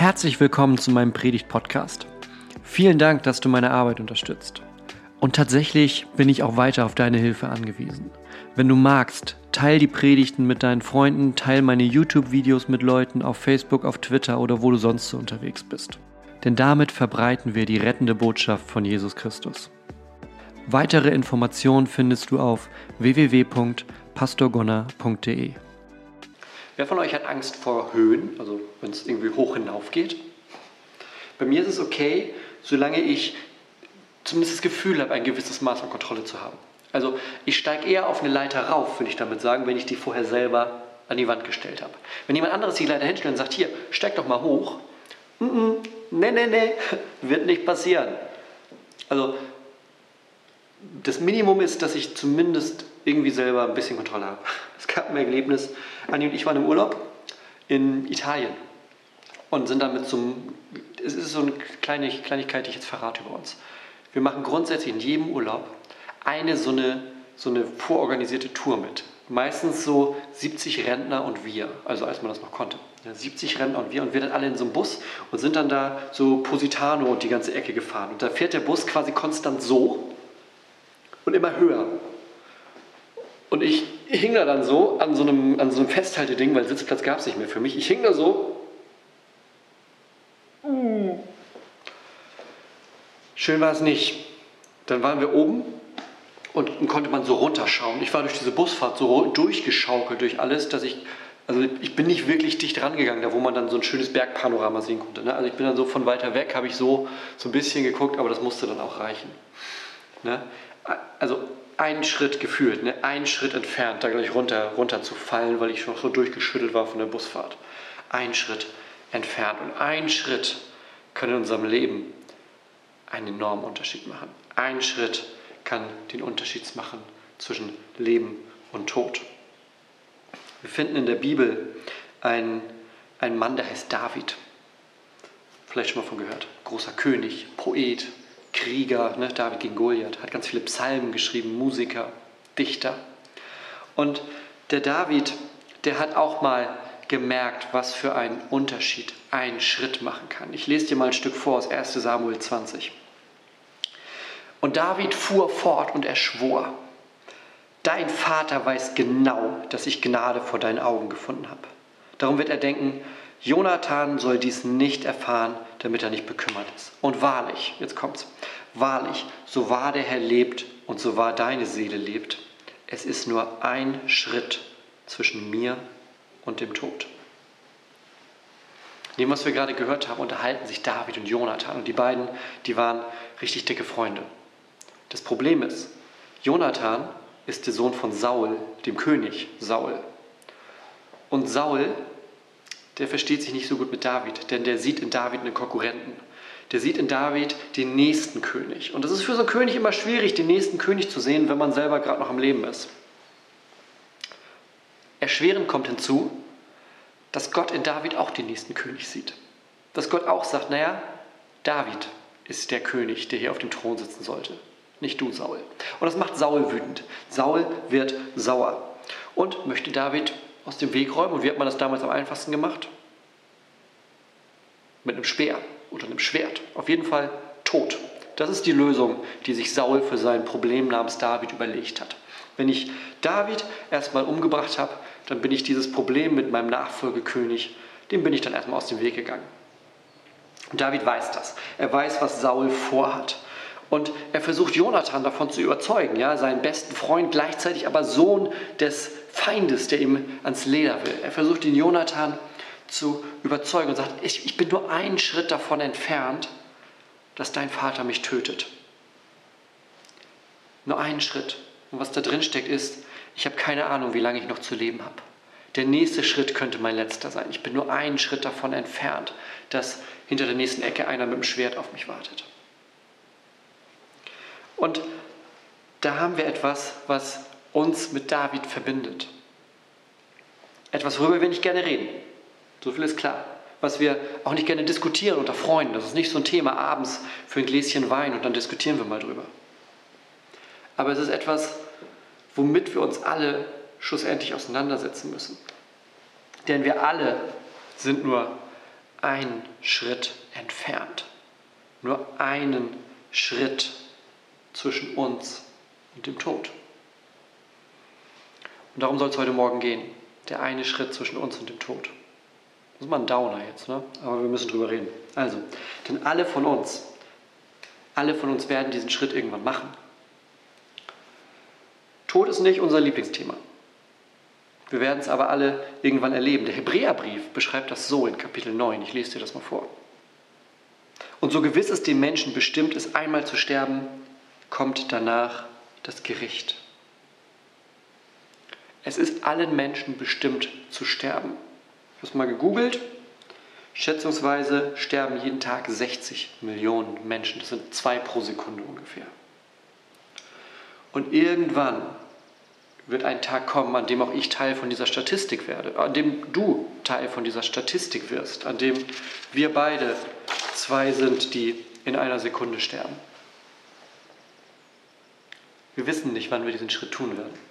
Herzlich willkommen zu meinem Predigt-Podcast. Vielen Dank, dass du meine Arbeit unterstützt. Und tatsächlich bin ich auch weiter auf deine Hilfe angewiesen. Wenn du magst, teil die Predigten mit deinen Freunden, teil meine YouTube-Videos mit Leuten auf Facebook, auf Twitter oder wo du sonst so unterwegs bist. Denn damit verbreiten wir die rettende Botschaft von Jesus Christus. Weitere Informationen findest du auf www.pastorgonner.de. Wer von euch hat Angst vor Höhen, also wenn es irgendwie hoch hinauf geht? Bei mir ist es okay, solange ich zumindest das Gefühl habe, ein gewisses Maß an Kontrolle zu haben. Also ich steige eher auf eine Leiter rauf, würde ich damit sagen, wenn ich die vorher selber an die Wand gestellt habe. Wenn jemand anderes die Leiter hinstellt und sagt, hier, steig doch mal hoch, mm -mm, nee, nee, nee, wird nicht passieren. Also das Minimum ist, dass ich zumindest irgendwie selber ein bisschen Kontrolle habe. Es gab ein Erlebnis, Anni und ich waren im Urlaub in Italien und sind dann mit so einem, es ist so eine kleine Kleinigkeit, die ich jetzt verrate über uns. Wir machen grundsätzlich in jedem Urlaub eine so eine, so eine vororganisierte Tour mit. Meistens so 70 Rentner und wir, also als man das noch konnte. Ja, 70 Rentner und wir und wir dann alle in so einem Bus und sind dann da so Positano und die ganze Ecke gefahren. Und da fährt der Bus quasi konstant so und immer höher. Und ich hing da dann so an so einem, an so einem Festhalteding, weil Sitzplatz gab es nicht mehr für mich. Ich hing da so. Schön war es nicht. Dann waren wir oben und konnte man so runterschauen. Ich war durch diese Busfahrt so durchgeschaukelt durch alles, dass ich, also ich bin nicht wirklich dicht rangegangen, da wo man dann so ein schönes Bergpanorama sehen konnte. Ne? Also ich bin dann so von weiter weg, habe ich so, so ein bisschen geguckt, aber das musste dann auch reichen. Ne? Also einen Schritt gefühlt, ne? einen Schritt entfernt, da gleich runter, runter zu fallen, weil ich schon so durchgeschüttelt war von der Busfahrt. Ein Schritt entfernt. Und ein Schritt kann in unserem Leben einen enormen Unterschied machen. Ein Schritt kann den Unterschied machen zwischen Leben und Tod. Wir finden in der Bibel einen, einen Mann, der heißt David. Vielleicht schon mal von gehört. Großer König, Poet, Krieger, ne, David gegen Goliath, hat ganz viele Psalmen geschrieben, Musiker, Dichter. Und der David, der hat auch mal gemerkt, was für einen Unterschied ein Schritt machen kann. Ich lese dir mal ein Stück vor aus 1 Samuel 20. Und David fuhr fort und er schwor, dein Vater weiß genau, dass ich Gnade vor deinen Augen gefunden habe. Darum wird er denken, Jonathan soll dies nicht erfahren, damit er nicht bekümmert ist. Und wahrlich, jetzt kommt's, wahrlich, so wahr der Herr lebt und so wahr deine Seele lebt, es ist nur ein Schritt zwischen mir und dem Tod. Dem, was wir gerade gehört haben, unterhalten sich David und Jonathan. Und die beiden, die waren richtig dicke Freunde. Das Problem ist, Jonathan ist der Sohn von Saul, dem König Saul. Und Saul der versteht sich nicht so gut mit David, denn der sieht in David einen Konkurrenten. Der sieht in David den nächsten König. Und es ist für so einen König immer schwierig, den nächsten König zu sehen, wenn man selber gerade noch am Leben ist. Erschwerend kommt hinzu, dass Gott in David auch den nächsten König sieht. Dass Gott auch sagt, naja, David ist der König, der hier auf dem Thron sitzen sollte. Nicht du, Saul. Und das macht Saul wütend. Saul wird sauer und möchte David aus dem Weg räumen. Und wie hat man das damals am einfachsten gemacht? Mit einem Speer oder einem Schwert. Auf jeden Fall tot. Das ist die Lösung, die sich Saul für sein Problem namens David überlegt hat. Wenn ich David erstmal umgebracht habe, dann bin ich dieses Problem mit meinem Nachfolgekönig, dem bin ich dann erstmal aus dem Weg gegangen. Und David weiß das. Er weiß, was Saul vorhat. Und er versucht Jonathan davon zu überzeugen, ja, seinen besten Freund, gleichzeitig aber Sohn des Feindes, der ihm ans Leder will. Er versucht den Jonathan zu überzeugen und sagt, ich, ich bin nur einen Schritt davon entfernt, dass dein Vater mich tötet. Nur einen Schritt. Und was da drin steckt ist, ich habe keine Ahnung, wie lange ich noch zu leben habe. Der nächste Schritt könnte mein letzter sein. Ich bin nur einen Schritt davon entfernt, dass hinter der nächsten Ecke einer mit dem Schwert auf mich wartet. Und da haben wir etwas, was uns mit David verbindet. Etwas, worüber wir nicht gerne reden. So viel ist klar. Was wir auch nicht gerne diskutieren unter Freunden. Das ist nicht so ein Thema abends für ein Gläschen Wein und dann diskutieren wir mal drüber. Aber es ist etwas, womit wir uns alle schlussendlich auseinandersetzen müssen. Denn wir alle sind nur einen Schritt entfernt. Nur einen Schritt zwischen uns und dem Tod. Und darum soll es heute Morgen gehen. Der eine Schritt zwischen uns und dem Tod. Das ist mal ein Downer jetzt, ne? aber wir müssen drüber reden. Also, denn alle von uns, alle von uns werden diesen Schritt irgendwann machen. Tod ist nicht unser Lieblingsthema. Wir werden es aber alle irgendwann erleben. Der Hebräerbrief beschreibt das so in Kapitel 9. Ich lese dir das mal vor. Und so gewiss es dem Menschen bestimmt ist, einmal zu sterben, kommt danach das Gericht. Es ist allen Menschen bestimmt zu sterben. Ich habe es mal gegoogelt. Schätzungsweise sterben jeden Tag 60 Millionen Menschen. Das sind zwei pro Sekunde ungefähr. Und irgendwann wird ein Tag kommen, an dem auch ich Teil von dieser Statistik werde, an dem du Teil von dieser Statistik wirst, an dem wir beide zwei sind, die in einer Sekunde sterben. Wir wissen nicht, wann wir diesen Schritt tun werden.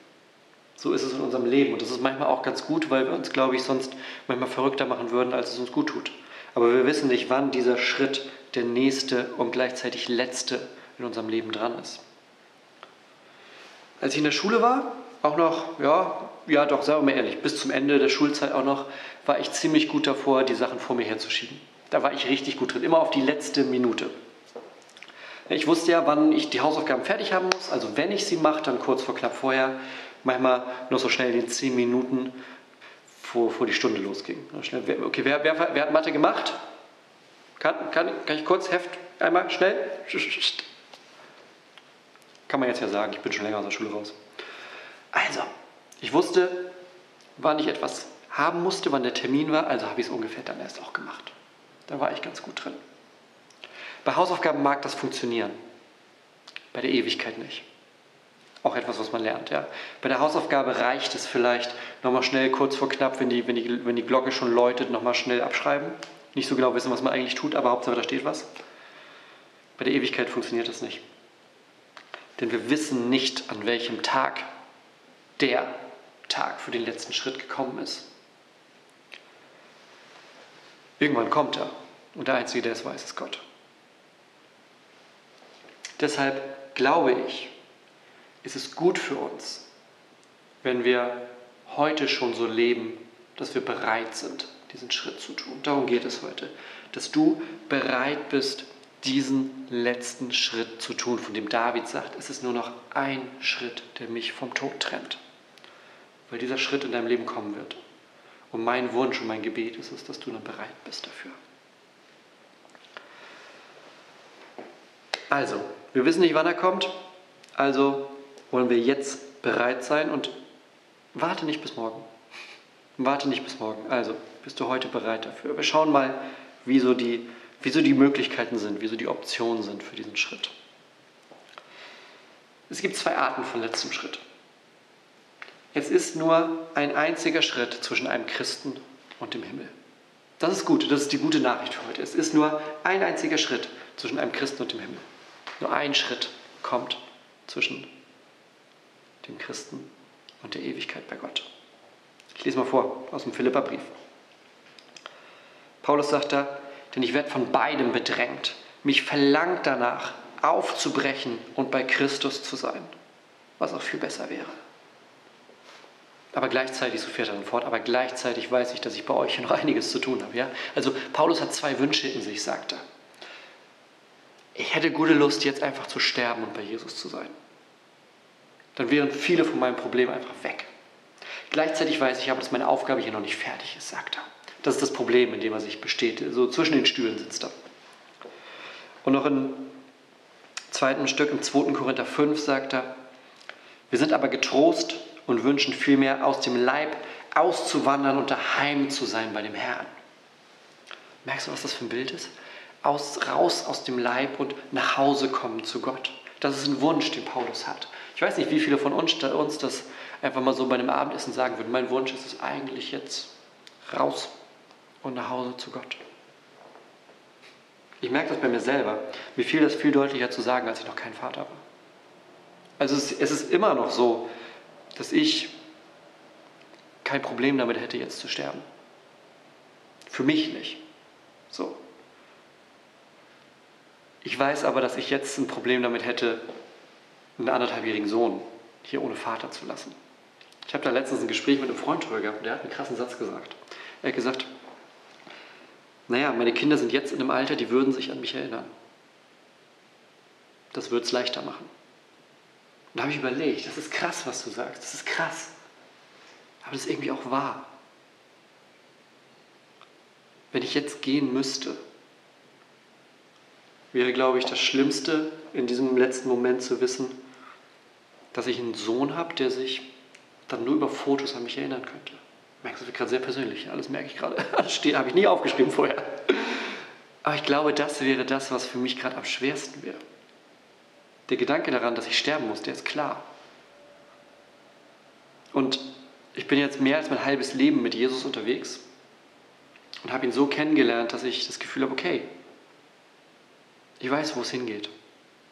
So ist es in unserem Leben und das ist manchmal auch ganz gut, weil wir uns, glaube ich, sonst manchmal verrückter machen würden, als es uns gut tut. Aber wir wissen nicht, wann dieser Schritt der nächste und gleichzeitig letzte in unserem Leben dran ist. Als ich in der Schule war, auch noch, ja, ja doch, sagen wir mal ehrlich, bis zum Ende der Schulzeit auch noch, war ich ziemlich gut davor, die Sachen vor mir herzuschieben. Da war ich richtig gut drin, immer auf die letzte Minute. Ich wusste ja, wann ich die Hausaufgaben fertig haben muss. Also wenn ich sie mache, dann kurz vor knapp vorher manchmal nur so schnell in den zehn Minuten, vor, vor die Stunde losging. Okay, wer, wer, wer hat Mathe gemacht? Kann, kann, kann ich kurz Heft einmal schnell? Kann man jetzt ja sagen, ich bin schon länger aus der Schule raus. Also, ich wusste, wann ich etwas haben musste, wann der Termin war, also habe ich es ungefähr dann erst auch gemacht. Da war ich ganz gut drin. Bei Hausaufgaben mag das funktionieren, bei der Ewigkeit nicht auch etwas, was man lernt. Ja. Bei der Hausaufgabe reicht es vielleicht, nochmal schnell kurz vor knapp, wenn die, wenn, die, wenn die Glocke schon läutet, nochmal schnell abschreiben. Nicht so genau wissen, was man eigentlich tut, aber Hauptsache da steht was. Bei der Ewigkeit funktioniert das nicht. Denn wir wissen nicht, an welchem Tag der Tag für den letzten Schritt gekommen ist. Irgendwann kommt er. Und der Einzige, der es weiß, ist Gott. Deshalb glaube ich, ist es gut für uns, wenn wir heute schon so leben, dass wir bereit sind, diesen Schritt zu tun. Darum geht es heute, dass du bereit bist, diesen letzten Schritt zu tun, von dem David sagt, es ist nur noch ein Schritt, der mich vom Tod trennt. Weil dieser Schritt in deinem Leben kommen wird. Und mein Wunsch und mein Gebet ist es, dass du dann bereit bist dafür. Also, wir wissen nicht, wann er kommt. Also wollen wir jetzt bereit sein und warte nicht bis morgen. Warte nicht bis morgen. Also, bist du heute bereit dafür? Wir schauen mal, wie so die, wie so die Möglichkeiten sind, wie so die Optionen sind für diesen Schritt. Es gibt zwei Arten von letztem Schritt. Es ist nur ein einziger Schritt zwischen einem Christen und dem Himmel. Das ist gut, das ist die gute Nachricht für heute. Es ist nur ein einziger Schritt zwischen einem Christen und dem Himmel. Nur ein Schritt kommt zwischen dem Christen und der Ewigkeit bei Gott. Ich lese mal vor aus dem Philipperbrief. Paulus sagt da, denn ich werde von beidem bedrängt. Mich verlangt danach, aufzubrechen und bei Christus zu sein, was auch viel besser wäre. Aber gleichzeitig, so fährt er dann fort, aber gleichzeitig weiß ich, dass ich bei euch noch einiges zu tun habe. Ja? Also Paulus hat zwei Wünsche in sich, sagt er. Ich hätte gute Lust, jetzt einfach zu sterben und bei Jesus zu sein dann wären viele von meinen Problemen einfach weg. Gleichzeitig weiß ich aber, dass meine Aufgabe hier noch nicht fertig ist, sagt er. Das ist das Problem, in dem er sich besteht. So zwischen den Stühlen sitzt er. Und noch im zweiten Stück, im 2. Korinther 5, sagt er, wir sind aber getrost und wünschen vielmehr aus dem Leib auszuwandern und daheim zu sein bei dem Herrn. Merkst du, was das für ein Bild ist? Aus, raus aus dem Leib und nach Hause kommen zu Gott. Das ist ein Wunsch, den Paulus hat. Ich weiß nicht, wie viele von uns, uns das einfach mal so bei einem Abendessen sagen würden. Mein Wunsch ist es eigentlich jetzt raus und nach Hause zu Gott. Ich merke das bei mir selber. Mir fiel das viel deutlicher zu sagen, als ich noch kein Vater war. Also es, es ist immer noch so, dass ich kein Problem damit hätte, jetzt zu sterben. Für mich nicht. Weiß aber, dass ich jetzt ein Problem damit hätte, einen anderthalbjährigen Sohn hier ohne Vater zu lassen. Ich habe da letztens ein Gespräch mit einem Freund drüber gehabt und der hat einen krassen Satz gesagt. Er hat gesagt, naja, meine Kinder sind jetzt in einem Alter, die würden sich an mich erinnern. Das würde es leichter machen. Und da habe ich überlegt, das ist krass, was du sagst, das ist krass. Aber das ist irgendwie auch wahr. Wenn ich jetzt gehen müsste, wäre, glaube ich, das Schlimmste in diesem letzten Moment zu wissen, dass ich einen Sohn habe, der sich dann nur über Fotos an mich erinnern könnte. Merkst du, das wird gerade sehr persönlich. Alles merke ich gerade. Steht, habe ich nie aufgeschrieben vorher. Aber ich glaube, das wäre das, was für mich gerade am schwersten wäre. Der Gedanke daran, dass ich sterben muss, der ist klar. Und ich bin jetzt mehr als mein halbes Leben mit Jesus unterwegs und habe ihn so kennengelernt, dass ich das Gefühl habe, okay, ich weiß, wo es hingeht.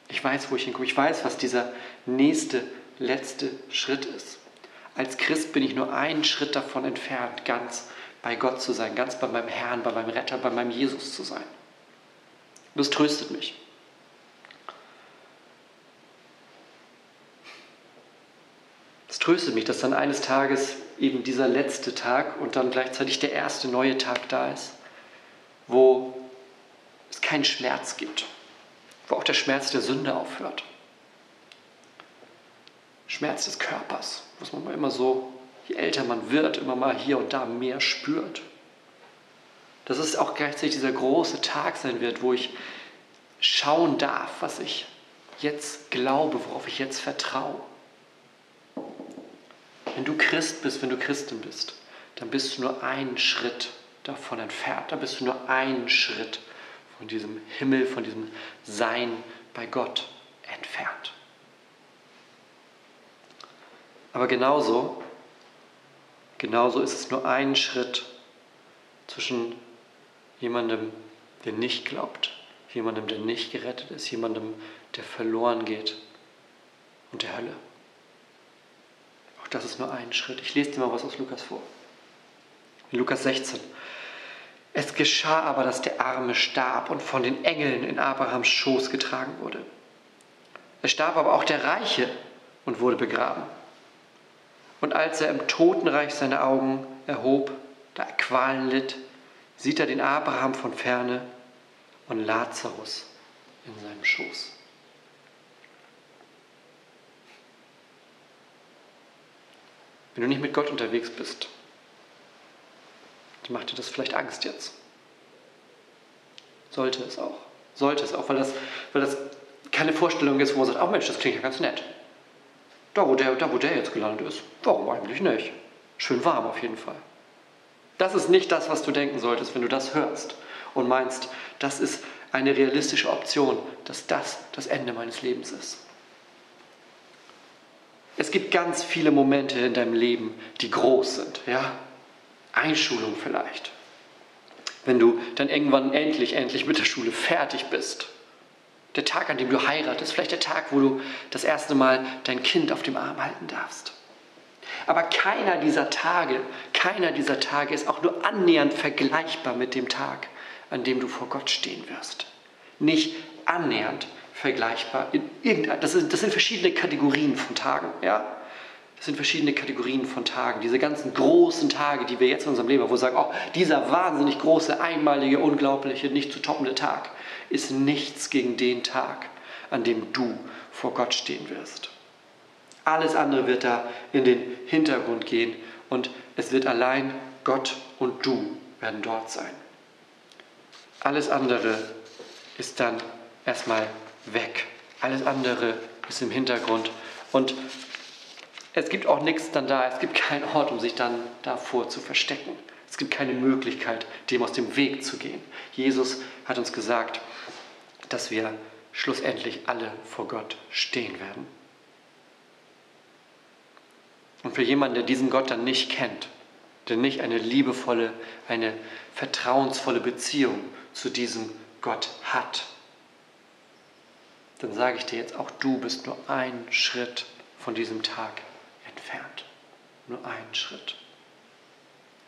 Ich weiß, wo ich hinkomme. Ich weiß, was dieser nächste, letzte Schritt ist. Als Christ bin ich nur einen Schritt davon entfernt, ganz bei Gott zu sein, ganz bei meinem Herrn, bei meinem Retter, bei meinem Jesus zu sein. Das tröstet mich. Es tröstet mich, dass dann eines Tages eben dieser letzte Tag und dann gleichzeitig der erste neue Tag da ist, wo es keinen Schmerz gibt, wo auch der Schmerz der Sünde aufhört. Schmerz des Körpers, was man immer so, je älter man wird, immer mal hier und da mehr spürt. Dass es auch gleichzeitig dieser große Tag sein wird, wo ich schauen darf, was ich jetzt glaube, worauf ich jetzt vertraue. Wenn du Christ bist, wenn du Christin bist, dann bist du nur einen Schritt davon entfernt. Da bist du nur einen Schritt von diesem Himmel, von diesem Sein bei Gott entfernt. Aber genauso, genauso ist es nur ein Schritt zwischen jemandem, der nicht glaubt, jemandem, der nicht gerettet ist, jemandem, der verloren geht und der Hölle. Auch das ist nur ein Schritt. Ich lese dir mal was aus Lukas vor. In Lukas 16. Es geschah aber, dass der Arme starb und von den Engeln in Abrahams Schoß getragen wurde. Es starb aber auch der Reiche und wurde begraben. Und als er im Totenreich seine Augen erhob, da er Qualen litt, sieht er den Abraham von ferne und Lazarus in seinem Schoß. Wenn du nicht mit Gott unterwegs bist, dann macht dir das vielleicht Angst jetzt. Sollte es auch. Sollte es auch, weil das, weil das keine Vorstellung ist, wo man sagt, oh Mensch, das klingt ja ganz nett. Da wo, der, da, wo der jetzt gelandet ist. Warum eigentlich nicht? Schön warm auf jeden Fall. Das ist nicht das, was du denken solltest, wenn du das hörst und meinst, das ist eine realistische Option, dass das das Ende meines Lebens ist. Es gibt ganz viele Momente in deinem Leben, die groß sind. Ja? Einschulung vielleicht. Wenn du dann irgendwann endlich, endlich mit der Schule fertig bist. Der Tag, an dem du heiratest. Vielleicht der Tag, wo du das erste Mal dein Kind auf dem Arm halten darfst. Aber keiner dieser Tage, keiner dieser Tage ist auch nur annähernd vergleichbar mit dem Tag, an dem du vor Gott stehen wirst. Nicht annähernd vergleichbar. das, sind, das sind verschiedene Kategorien von Tagen. Ja? Das sind verschiedene Kategorien von Tagen. Diese ganzen großen Tage, die wir jetzt in unserem Leben haben, wo wir sagen, oh, dieser wahnsinnig große, einmalige, unglaubliche, nicht zu toppende Tag ist nichts gegen den Tag, an dem du vor Gott stehen wirst. Alles andere wird da in den Hintergrund gehen und es wird allein Gott und du werden dort sein. Alles andere ist dann erstmal weg. Alles andere ist im Hintergrund. Und es gibt auch nichts dann da, es gibt keinen Ort, um sich dann davor zu verstecken. Es gibt keine Möglichkeit, dem aus dem Weg zu gehen. Jesus hat uns gesagt, dass wir schlussendlich alle vor Gott stehen werden. Und für jemanden, der diesen Gott dann nicht kennt, der nicht eine liebevolle, eine vertrauensvolle Beziehung zu diesem Gott hat, dann sage ich dir jetzt, auch du bist nur einen Schritt von diesem Tag entfernt. Nur einen Schritt.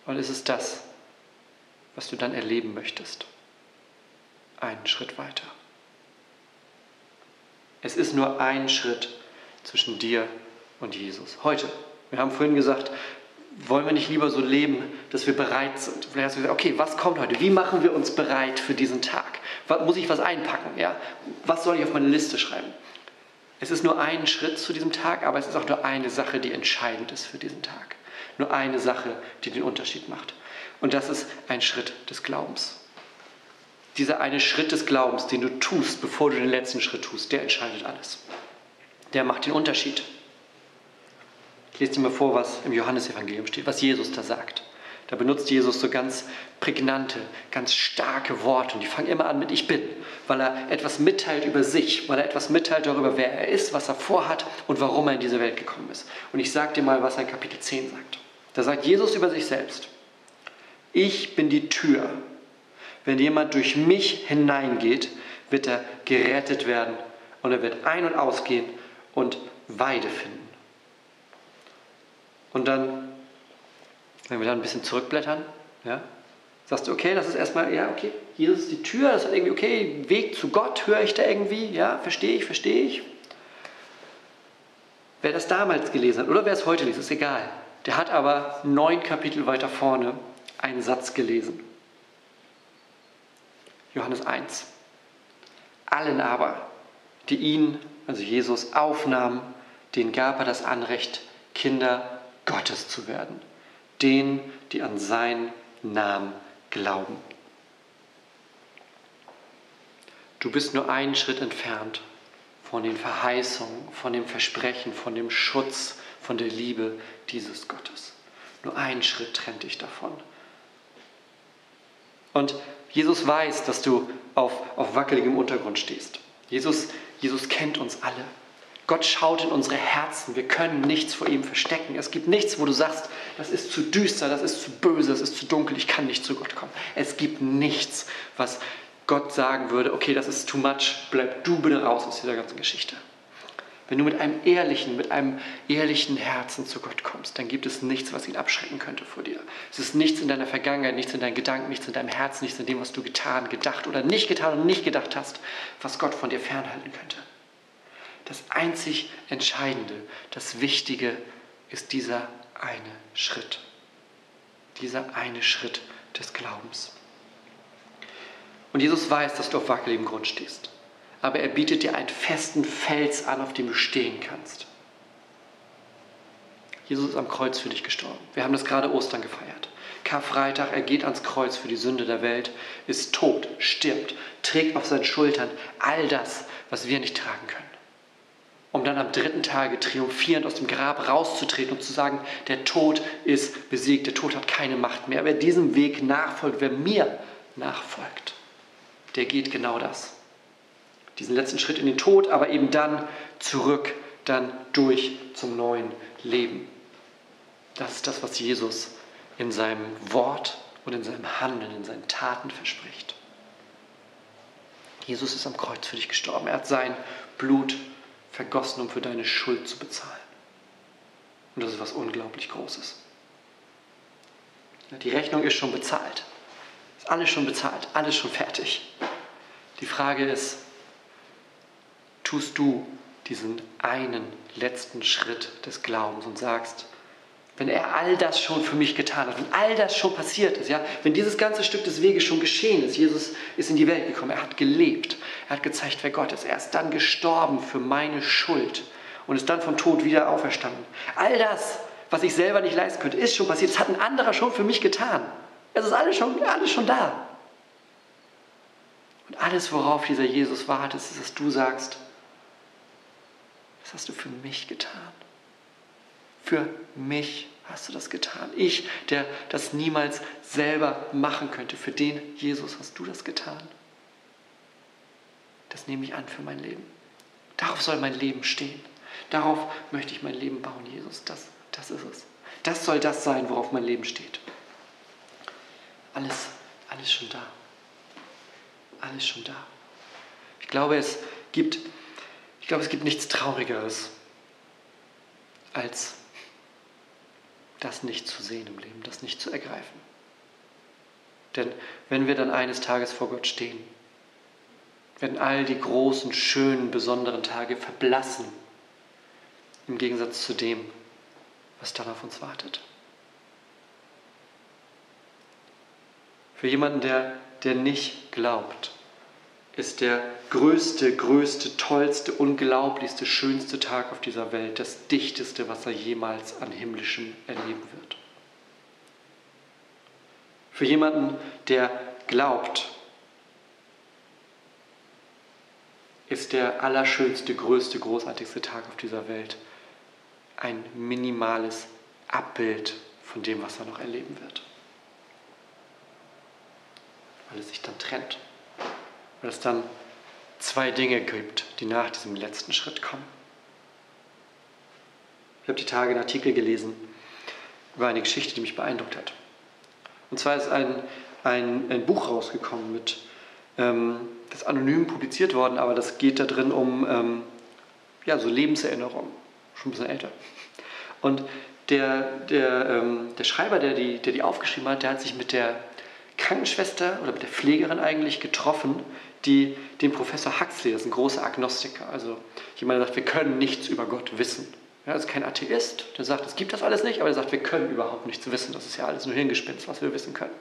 Und es ist das, was du dann erleben möchtest. Einen Schritt weiter. Es ist nur ein Schritt zwischen dir und Jesus. Heute. Wir haben vorhin gesagt, wollen wir nicht lieber so leben, dass wir bereit sind? Vielleicht hast du gesagt, okay, was kommt heute? Wie machen wir uns bereit für diesen Tag? Muss ich was einpacken? Ja? Was soll ich auf meine Liste schreiben? Es ist nur ein Schritt zu diesem Tag, aber es ist auch nur eine Sache, die entscheidend ist für diesen Tag. Nur eine Sache, die den Unterschied macht. Und das ist ein Schritt des Glaubens. Dieser eine Schritt des Glaubens, den du tust, bevor du den letzten Schritt tust, der entscheidet alles. Der macht den Unterschied. Ich lese dir mal vor, was im Johannesevangelium steht, was Jesus da sagt. Da benutzt Jesus so ganz prägnante, ganz starke Worte und die fangen immer an mit Ich bin, weil er etwas mitteilt über sich, weil er etwas mitteilt darüber, wer er ist, was er vorhat und warum er in diese Welt gekommen ist. Und ich sage dir mal, was er in Kapitel 10 sagt. Da sagt Jesus über sich selbst, ich bin die Tür. Wenn jemand durch mich hineingeht, wird er gerettet werden und er wird ein- und ausgehen und Weide finden. Und dann wenn wir dann ein bisschen zurückblättern, ja, sagst du, okay, das ist erstmal, ja, okay, Jesus ist die Tür, das ist irgendwie, okay, Weg zu Gott höre ich da irgendwie, ja, verstehe ich, verstehe ich. Wer das damals gelesen hat oder wer es heute liest, ist egal. Der hat aber neun Kapitel weiter vorne einen Satz gelesen. Johannes 1. Allen aber, die ihn, also Jesus, aufnahmen, denen gab er das Anrecht, Kinder Gottes zu werden denen, die an seinen Namen glauben. Du bist nur einen Schritt entfernt von den Verheißungen, von dem Versprechen, von dem Schutz, von der Liebe dieses Gottes. Nur ein Schritt trennt dich davon. Und Jesus weiß, dass du auf, auf wackeligem Untergrund stehst. Jesus, Jesus kennt uns alle. Gott schaut in unsere Herzen. Wir können nichts vor ihm verstecken. Es gibt nichts, wo du sagst, das ist zu düster, das ist zu böse, das ist zu dunkel, ich kann nicht zu Gott kommen. Es gibt nichts, was Gott sagen würde, okay, das ist too much, bleib du bitte raus aus dieser ganzen Geschichte. Wenn du mit einem ehrlichen, mit einem ehrlichen Herzen zu Gott kommst, dann gibt es nichts, was ihn abschrecken könnte vor dir. Es ist nichts in deiner Vergangenheit, nichts in deinen Gedanken, nichts in deinem Herzen, nichts in dem, was du getan, gedacht oder nicht getan und nicht gedacht hast, was Gott von dir fernhalten könnte. Das einzig Entscheidende, das Wichtige ist dieser eine Schritt. Dieser eine Schritt des Glaubens. Und Jesus weiß, dass du auf wackeligem Grund stehst. Aber er bietet dir einen festen Fels an, auf dem du stehen kannst. Jesus ist am Kreuz für dich gestorben. Wir haben das gerade Ostern gefeiert. Karfreitag, er geht ans Kreuz für die Sünde der Welt, ist tot, stirbt, trägt auf seinen Schultern all das, was wir nicht tragen können um dann am dritten Tage triumphierend aus dem Grab rauszutreten und zu sagen, der Tod ist besiegt, der Tod hat keine Macht mehr. Wer diesem Weg nachfolgt, wer mir nachfolgt, der geht genau das. Diesen letzten Schritt in den Tod, aber eben dann zurück, dann durch zum neuen Leben. Das ist das, was Jesus in seinem Wort und in seinem Handeln, in seinen Taten verspricht. Jesus ist am Kreuz für dich gestorben. Er hat sein Blut vergossen, um für deine Schuld zu bezahlen. Und das ist was unglaublich Großes. Die Rechnung ist schon bezahlt. Ist alles schon bezahlt, alles schon fertig. Die Frage ist, tust du diesen einen letzten Schritt des Glaubens und sagst, wenn er all das schon für mich getan hat, wenn all das schon passiert ist, ja, wenn dieses ganze Stück des Weges schon geschehen ist, Jesus ist in die Welt gekommen, er hat gelebt, er hat gezeigt, wer Gott ist, er ist dann gestorben für meine Schuld und ist dann vom Tod wieder auferstanden. All das, was ich selber nicht leisten könnte, ist schon passiert, das hat ein anderer schon für mich getan. Es ist alles schon, alles schon da. Und alles, worauf dieser Jesus wartet, ist, dass du sagst, das hast du für mich getan. Für mich hast du das getan. Ich, der das niemals selber machen könnte, für den Jesus hast du das getan. Das nehme ich an für mein Leben. Darauf soll mein Leben stehen. Darauf möchte ich mein Leben bauen, Jesus. Das, das ist es. Das soll das sein, worauf mein Leben steht. Alles, alles schon da. Alles schon da. Ich glaube, es gibt, ich glaube, es gibt nichts Traurigeres als das nicht zu sehen im Leben, das nicht zu ergreifen. Denn wenn wir dann eines Tages vor Gott stehen, werden all die großen, schönen, besonderen Tage verblassen im Gegensatz zu dem, was dann auf uns wartet. Für jemanden, der, der nicht glaubt, ist der größte, größte, tollste, unglaublichste, schönste Tag auf dieser Welt das dichteste, was er jemals an himmlischem erleben wird. Für jemanden, der glaubt, ist der allerschönste, größte, großartigste Tag auf dieser Welt ein minimales Abbild von dem, was er noch erleben wird. Weil es sich dann trennt weil es dann zwei Dinge gibt, die nach diesem letzten Schritt kommen. Ich habe die Tage einen Artikel gelesen über eine Geschichte, die mich beeindruckt hat. Und zwar ist ein, ein, ein Buch rausgekommen mit, ähm, das ist anonym publiziert worden, aber das geht da drin um ähm, ja, so Lebenserinnerungen, schon ein bisschen älter. Und der, der, ähm, der Schreiber, der die, der die aufgeschrieben hat, der hat sich mit der Krankenschwester oder mit der Pflegerin eigentlich getroffen, die den Professor Huxley, das ist ein großer Agnostiker, also jemand, der sagt, wir können nichts über Gott wissen. Ja, ist kein Atheist, der sagt, es gibt das alles nicht, aber der sagt, wir können überhaupt nichts wissen. Das ist ja alles nur Hirngespinst, was wir wissen können.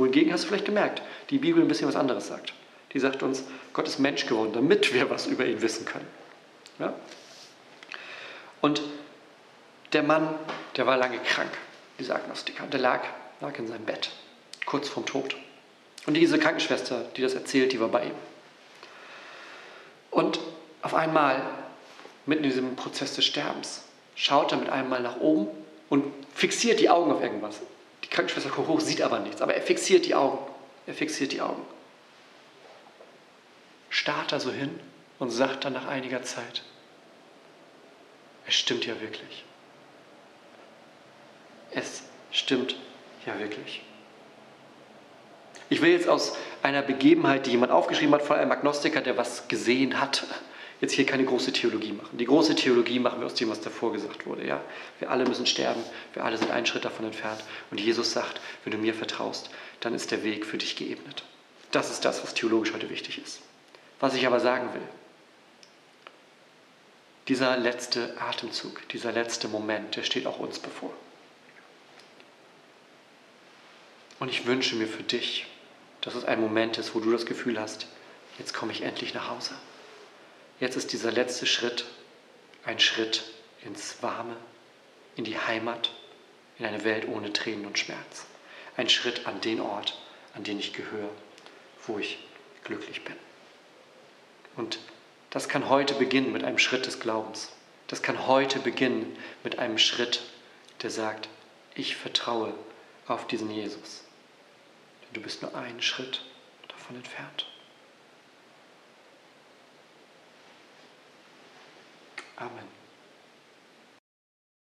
Wohingegen hast du vielleicht gemerkt, die Bibel ein bisschen was anderes sagt. Die sagt uns, Gott ist Mensch geworden, damit wir was über ihn wissen können. Ja? Und der Mann, der war lange krank, dieser Agnostiker, der lag, lag in seinem Bett, kurz vorm Tod. Und diese Krankenschwester, die das erzählt, die war bei ihm. Und auf einmal, mitten in diesem Prozess des Sterbens, schaut er mit einem Mal nach oben und fixiert die Augen auf irgendwas. Krankenschwester guckt hoch, sieht aber nichts, aber er fixiert die Augen. Er fixiert die Augen. Starrt da so hin und sagt dann nach einiger Zeit, es stimmt ja wirklich. Es stimmt ja wirklich. Ich will jetzt aus einer Begebenheit, die jemand aufgeschrieben hat, von einem Agnostiker, der was gesehen hat, jetzt hier keine große Theologie machen. Die große Theologie machen wir aus dem, was davor gesagt wurde. Ja? Wir alle müssen sterben, wir alle sind einen Schritt davon entfernt. Und Jesus sagt, wenn du mir vertraust, dann ist der Weg für dich geebnet. Das ist das, was theologisch heute wichtig ist. Was ich aber sagen will, dieser letzte Atemzug, dieser letzte Moment, der steht auch uns bevor. Und ich wünsche mir für dich, dass es ein Moment ist, wo du das Gefühl hast, jetzt komme ich endlich nach Hause. Jetzt ist dieser letzte Schritt ein Schritt ins Warme, in die Heimat, in eine Welt ohne Tränen und Schmerz. Ein Schritt an den Ort, an den ich gehöre, wo ich glücklich bin. Und das kann heute beginnen mit einem Schritt des Glaubens. Das kann heute beginnen mit einem Schritt, der sagt, ich vertraue auf diesen Jesus. Du bist nur einen Schritt davon entfernt. Amen.